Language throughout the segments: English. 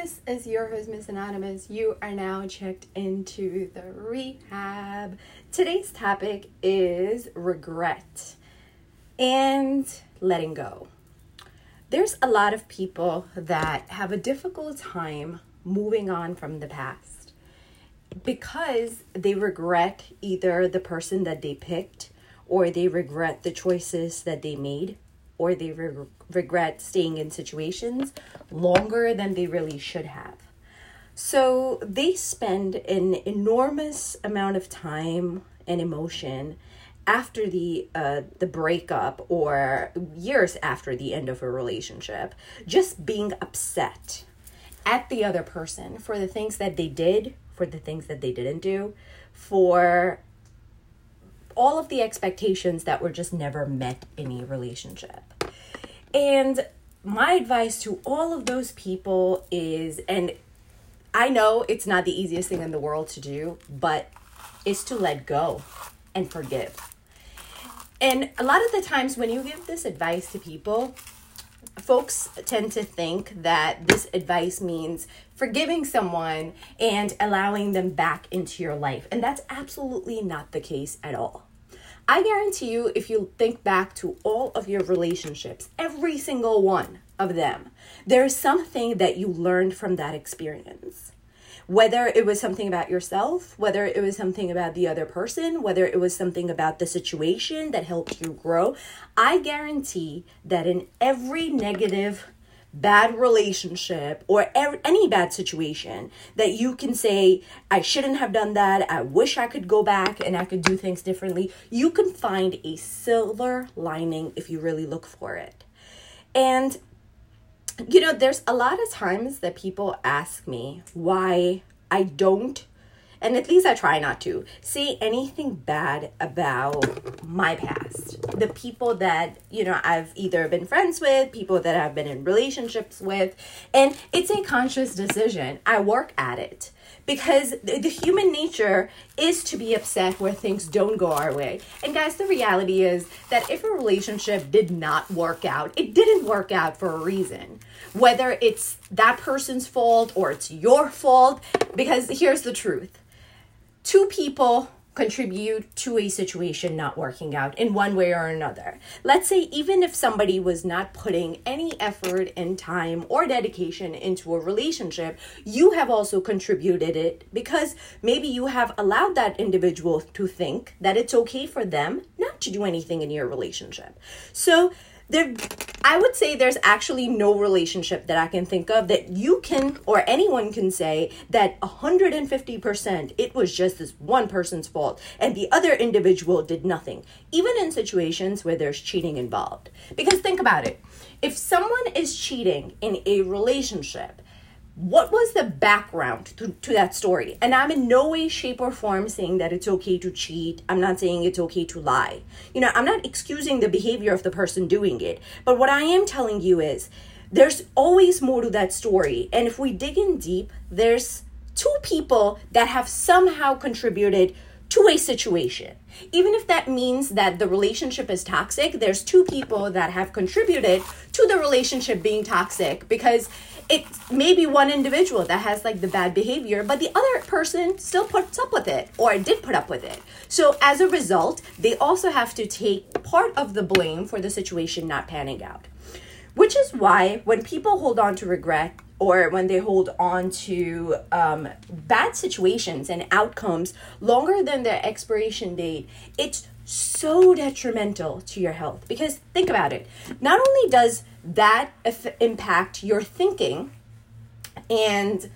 This is your host, Miss Anonymous. You are now checked into the rehab. Today's topic is regret and letting go. There's a lot of people that have a difficult time moving on from the past because they regret either the person that they picked or they regret the choices that they made or they re- regret staying in situations longer than they really should have. So they spend an enormous amount of time and emotion after the uh, the breakup or years after the end of a relationship just being upset at the other person for the things that they did for the things that they didn't do for all of the expectations that were just never met in a relationship. And my advice to all of those people is, and I know it's not the easiest thing in the world to do, but is to let go and forgive. And a lot of the times when you give this advice to people, folks tend to think that this advice means forgiving someone and allowing them back into your life. And that's absolutely not the case at all. I guarantee you, if you think back to all of your relationships, every single one of them, there's something that you learned from that experience. Whether it was something about yourself, whether it was something about the other person, whether it was something about the situation that helped you grow, I guarantee that in every negative bad relationship or any bad situation that you can say, I shouldn't have done that. I wish I could go back and I could do things differently. You can find a silver lining if you really look for it. And, you know, there's a lot of times that people ask me why I don't and at least I try not to say anything bad about my past. The people that, you know, I've either been friends with, people that I've been in relationships with, and it's a conscious decision. I work at it because the human nature is to be upset where things don't go our way. And guys, the reality is that if a relationship did not work out, it didn't work out for a reason. Whether it's that person's fault or it's your fault, because here's the truth two people contribute to a situation not working out in one way or another. Let's say, even if somebody was not putting any effort and time or dedication into a relationship, you have also contributed it because maybe you have allowed that individual to think that it's okay for them not to do anything in your relationship. So, there I would say there's actually no relationship that I can think of that you can or anyone can say that 150% it was just this one person's fault and the other individual did nothing, even in situations where there's cheating involved. Because think about it. If someone is cheating in a relationship, what was the background to, to that story? And I'm in no way, shape, or form saying that it's okay to cheat. I'm not saying it's okay to lie. You know, I'm not excusing the behavior of the person doing it. But what I am telling you is there's always more to that story. And if we dig in deep, there's two people that have somehow contributed to a situation. Even if that means that the relationship is toxic, there's two people that have contributed to the relationship being toxic because it's maybe one individual that has like the bad behavior, but the other person still puts up with it or did put up with it. So as a result, they also have to take part of the blame for the situation not panning out. Which is why when people hold on to regret or when they hold on to um, bad situations and outcomes longer than their expiration date, it's so detrimental to your health. Because think about it. Not only does that impact your thinking and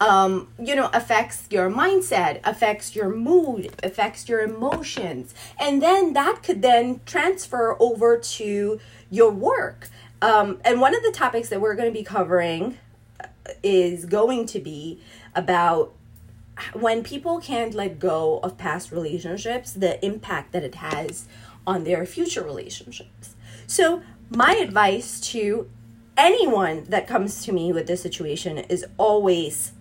um, you know affects your mindset affects your mood affects your emotions and then that could then transfer over to your work um, and one of the topics that we're going to be covering is going to be about when people can't let go of past relationships, the impact that it has on their future relationships. So, my advice to anyone that comes to me with this situation is always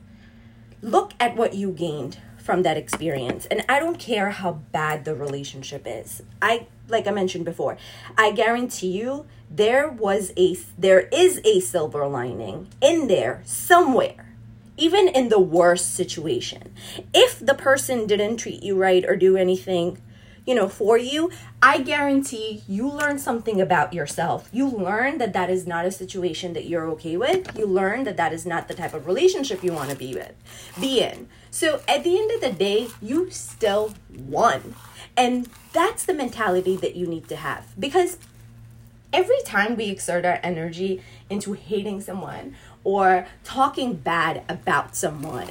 look at what you gained from that experience. And I don't care how bad the relationship is. I like I mentioned before, I guarantee you there was a there is a silver lining in there somewhere. Even in the worst situation. If the person didn't treat you right or do anything you know, for you, I guarantee you learn something about yourself. You learn that that is not a situation that you're okay with. You learn that that is not the type of relationship you want to be with, be in. So at the end of the day, you still won. And that's the mentality that you need to have because every time we exert our energy into hating someone or talking bad about someone,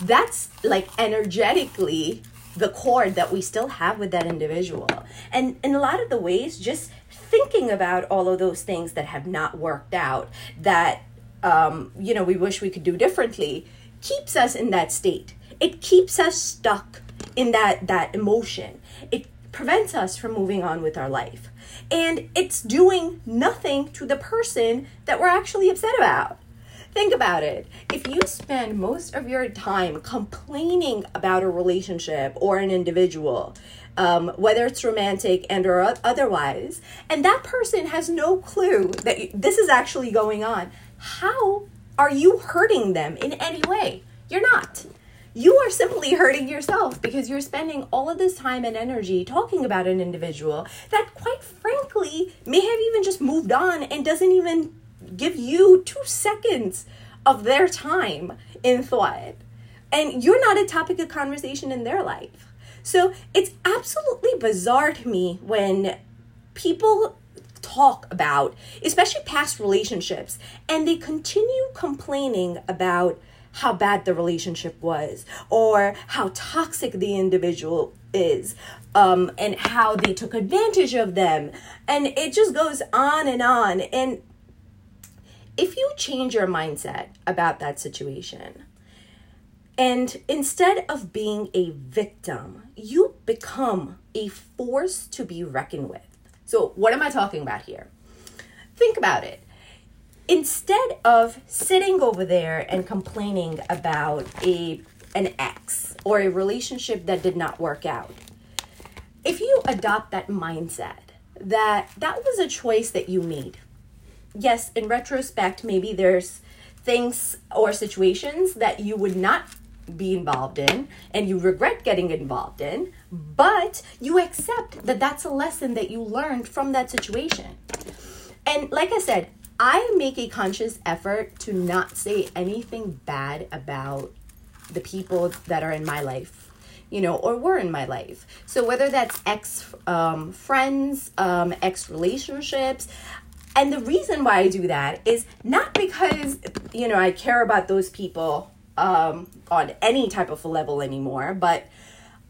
that's like energetically the cord that we still have with that individual. And in a lot of the ways, just thinking about all of those things that have not worked out, that, um, you know, we wish we could do differently, keeps us in that state. It keeps us stuck in that, that emotion. It prevents us from moving on with our life. And it's doing nothing to the person that we're actually upset about. Think about it. If you spend most of your time complaining about a relationship or an individual, um, whether it's romantic and or otherwise, and that person has no clue that this is actually going on, how are you hurting them in any way? You're not. You are simply hurting yourself because you're spending all of this time and energy talking about an individual that, quite frankly, may have even just moved on and doesn't even give you two seconds of their time in thought. And you're not a topic of conversation in their life. So it's absolutely bizarre to me when people talk about, especially past relationships, and they continue complaining about how bad the relationship was or how toxic the individual is um, and how they took advantage of them. And it just goes on and on. And if you change your mindset about that situation, and instead of being a victim, you become a force to be reckoned with. So, what am I talking about here? Think about it. Instead of sitting over there and complaining about a an ex or a relationship that did not work out, if you adopt that mindset that that was a choice that you made, yes, in retrospect, maybe there's things or situations that you would not be involved in and you regret getting involved in, but you accept that that's a lesson that you learned from that situation. And like I said, I make a conscious effort to not say anything bad about the people that are in my life, you know, or were in my life. So whether that's ex um, friends, um, ex relationships, and the reason why I do that is not because, you know, I care about those people um, on any type of level anymore, but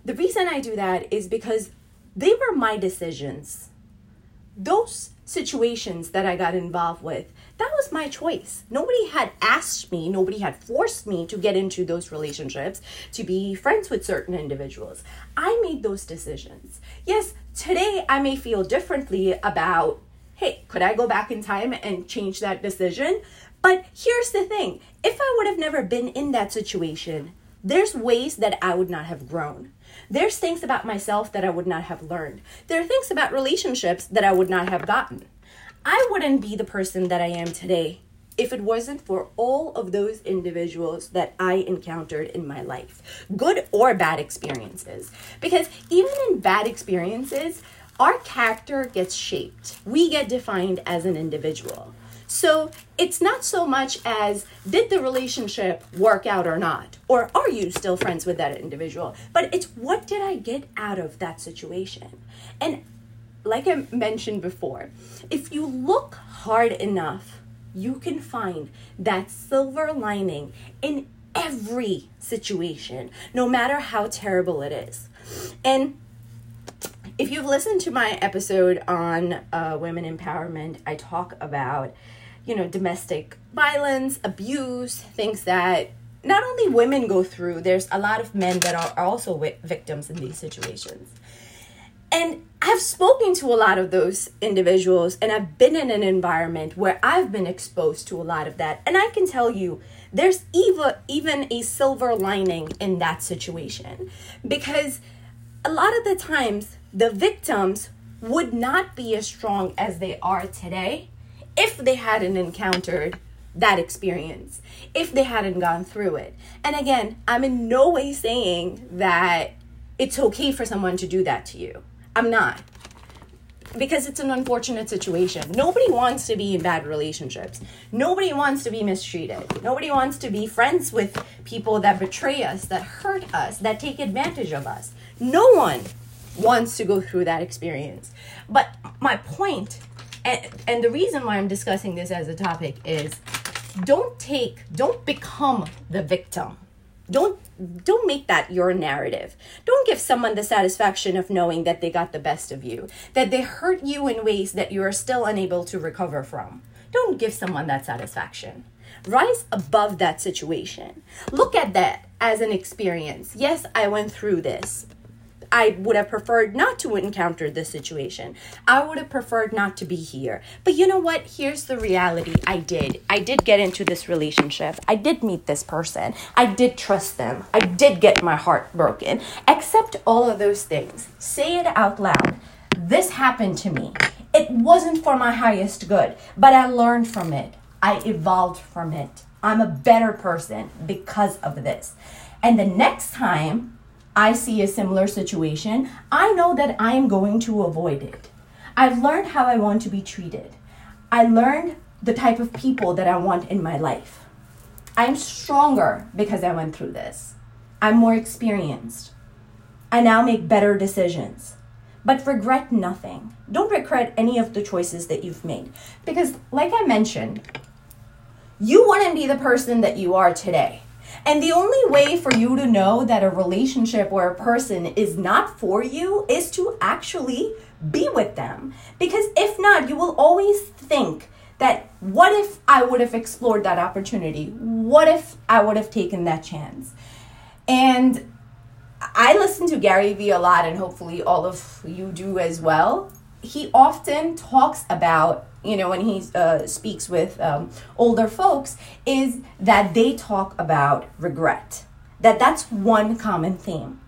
the reason I do that is because they were my decisions. Those situations that I got involved with, that was my choice. Nobody had asked me, nobody had forced me to get into those relationships, to be friends with certain individuals. I made those decisions. Yes, today I may feel differently about hey, could I go back in time and change that decision? But here's the thing if I would have never been in that situation, there's ways that I would not have grown. There's things about myself that I would not have learned. There are things about relationships that I would not have gotten. I wouldn't be the person that I am today if it wasn't for all of those individuals that I encountered in my life, good or bad experiences. Because even in bad experiences, our character gets shaped. We get defined as an individual. So it's not so much as did the relationship work out or not, or are you still friends with that individual, but it's what did I get out of that situation? And like I mentioned before, if you look hard enough, you can find that silver lining in every situation, no matter how terrible it is. And if you've listened to my episode on uh, women empowerment, I talk about, you know, domestic violence, abuse, things that not only women go through, there's a lot of men that are also victims in these situations. And I've spoken to a lot of those individuals, and I've been in an environment where I've been exposed to a lot of that. And I can tell you, there's even, even a silver lining in that situation. Because a lot of the times, the victims would not be as strong as they are today if they hadn't encountered that experience, if they hadn't gone through it. And again, I'm in no way saying that it's okay for someone to do that to you. I'm not. Because it's an unfortunate situation. Nobody wants to be in bad relationships. Nobody wants to be mistreated. Nobody wants to be friends with people that betray us, that hurt us, that take advantage of us. No one wants to go through that experience. But my point, and, and the reason why I'm discussing this as a topic is don't take, don't become the victim. Don't don't make that your narrative. Don't give someone the satisfaction of knowing that they got the best of you, that they hurt you in ways that you are still unable to recover from. Don't give someone that satisfaction. Rise above that situation. Look at that as an experience. Yes, I went through this. I would have preferred not to encounter this situation. I would have preferred not to be here. But you know what? Here's the reality. I did. I did get into this relationship. I did meet this person. I did trust them. I did get my heart broken. Accept all of those things. Say it out loud. This happened to me. It wasn't for my highest good, but I learned from it. I evolved from it. I'm a better person because of this. And the next time I see a similar situation, I know that I am going to avoid it. I've learned how I want to be treated. I learned the type of people that I want in my life. I'm stronger because I went through this. I'm more experienced. I now make better decisions. But regret nothing. Don't regret any of the choices that you've made. Because, like I mentioned, you wouldn't be the person that you are today and the only way for you to know that a relationship or a person is not for you is to actually be with them. Because if not, you will always think that what if I would have explored that opportunity? What if I would have taken that chance? And I listen to Gary Vee a lot, and hopefully all of you do as well. He often talks about you know, when he uh, speaks with um, older folks, is that they talk about regret. That that's one common theme.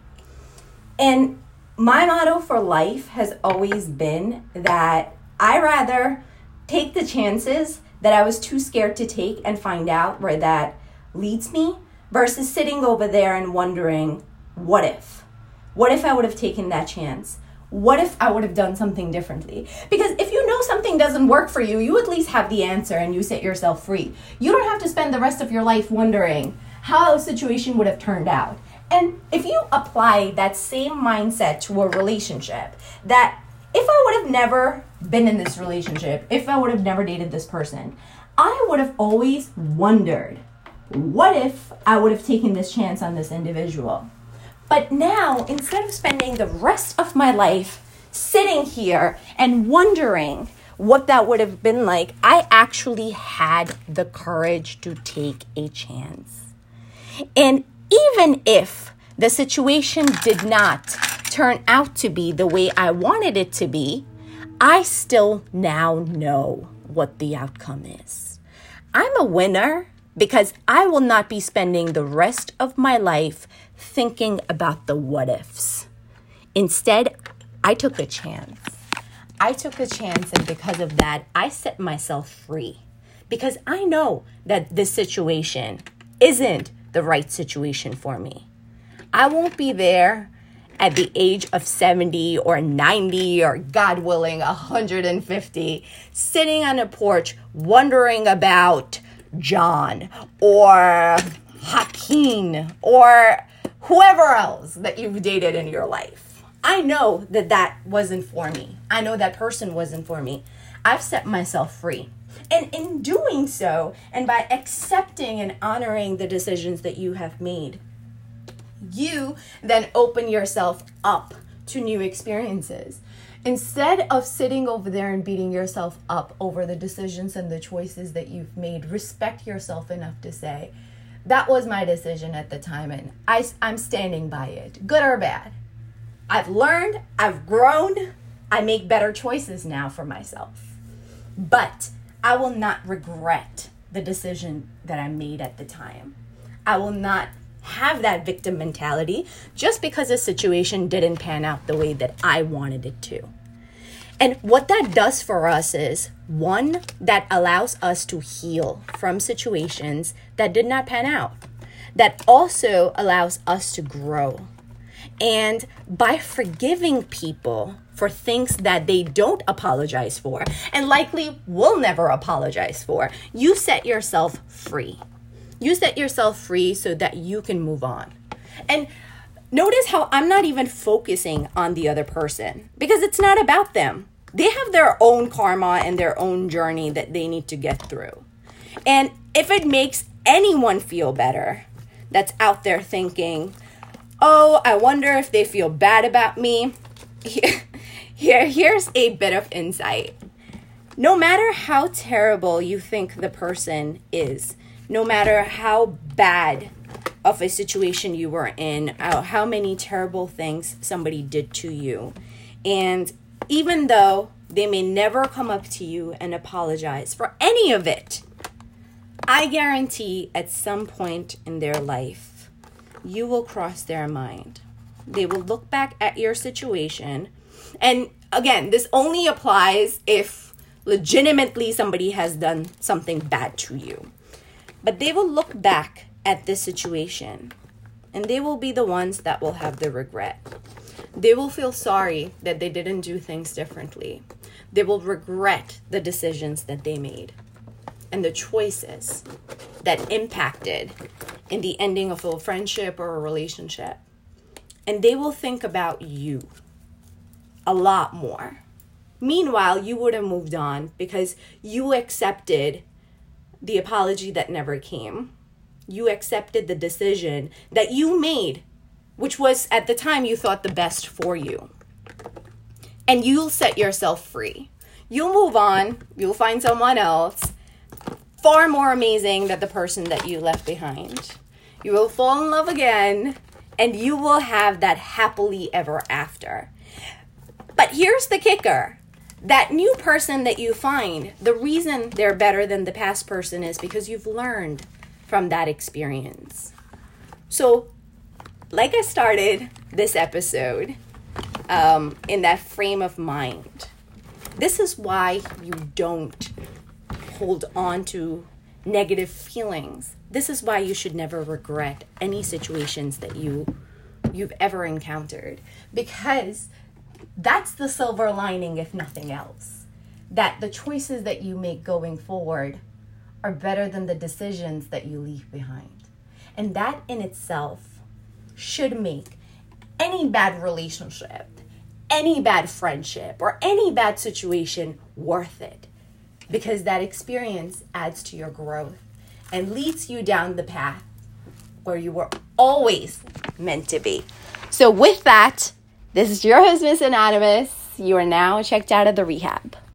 And my motto for life has always been that I rather take the chances that I was too scared to take and find out where that leads me versus sitting over there and wondering, what if? What if I would have taken that chance? what if I would have done something differently? Because if know something doesn't work for you, you at least have the answer and you set yourself free. You don't have to spend the rest of your life wondering how a situation would have turned out. And if you apply that same mindset to a relationship, that if I would have never been in this relationship, if I would have never dated this person, I would have always wondered what if I would have taken this chance on this individual? But now, instead of spending the rest of my life sitting here and wondering what that would have been like, I actually had the courage to take a chance. And even if the situation did not turn out to be the way I wanted it to be, I still now know what the outcome is. I'm a winner because I will not be spending the rest of my life thinking about the what ifs. Instead, I took a chance. I took a chance, and because of that, I set myself free. Because I know that this situation isn't the right situation for me. I won't be there at the age of 70 or 90 or God willing 150 sitting on a porch wondering about John or Hakeem or whoever else that you've dated in your life. I know that that wasn't for me. I know that person wasn't for me. I've set myself free. And in doing so, and by accepting and honoring the decisions that you have made, you then open yourself up to new experiences. Instead of sitting over there and beating yourself up over the decisions and the choices that you've made, respect yourself enough to say, that was my decision at the time, and I, I'm standing by it, good or bad. I've learned, I've grown, I make better choices now for myself. But I will not regret the decision that I made at the time. I will not have that victim mentality just because a situation didn't pan out the way that I wanted it to. And what that does for us is one, that allows us to heal from situations that did not pan out, that also allows us to grow. And by forgiving people for things that they don't apologize for and likely will never apologize for, you set yourself free. You set yourself free so that you can move on. And notice how I'm not even focusing on the other person because it's not about them. They have their own karma and their own journey that they need to get through. And if it makes anyone feel better that's out there thinking, oh, I wonder if they feel bad about me, here, here's a bit of insight. No matter how terrible you think the person is, no matter how bad of a situation you were in, uh, how many terrible things somebody did to you. And even though they may never come up to you and apologize for any of it, I guarantee at some point in their life, you will cross their mind. They will look back at your situation. And again, this only applies if legitimately somebody has done something bad to you. But they will look back at this situation and they will be the ones that will have the regret. They will feel sorry that they didn't do things differently. They will regret the decisions that they made and the choices that impacted in the ending of a friendship or a relationship. And they will think about you a lot more. Meanwhile, you would have moved on because you accepted the apology that never came. You accepted the decision that you made, which was at the time you thought the best for you. And you'll set yourself free. You'll move on, you'll find someone else far more amazing than the person that you left behind. You will fall in love again and you will have that happily ever after. But here's the kicker that new person that you find, the reason they're better than the past person is because you've learned from that experience. So, like I started this episode um, in that frame of mind, this is why you don't hold on to negative feelings. This is why you should never regret any situations that you you've ever encountered because that's the silver lining, if nothing else. That the choices that you make going forward are better than the decisions that you leave behind. And that in itself should make any bad relationship, any bad friendship, or any bad situation worth it. Because that experience adds to your growth and leads you down the path where you were always meant to be. So, with that, this is your host, Miss Anonymous. You are now checked out of the rehab.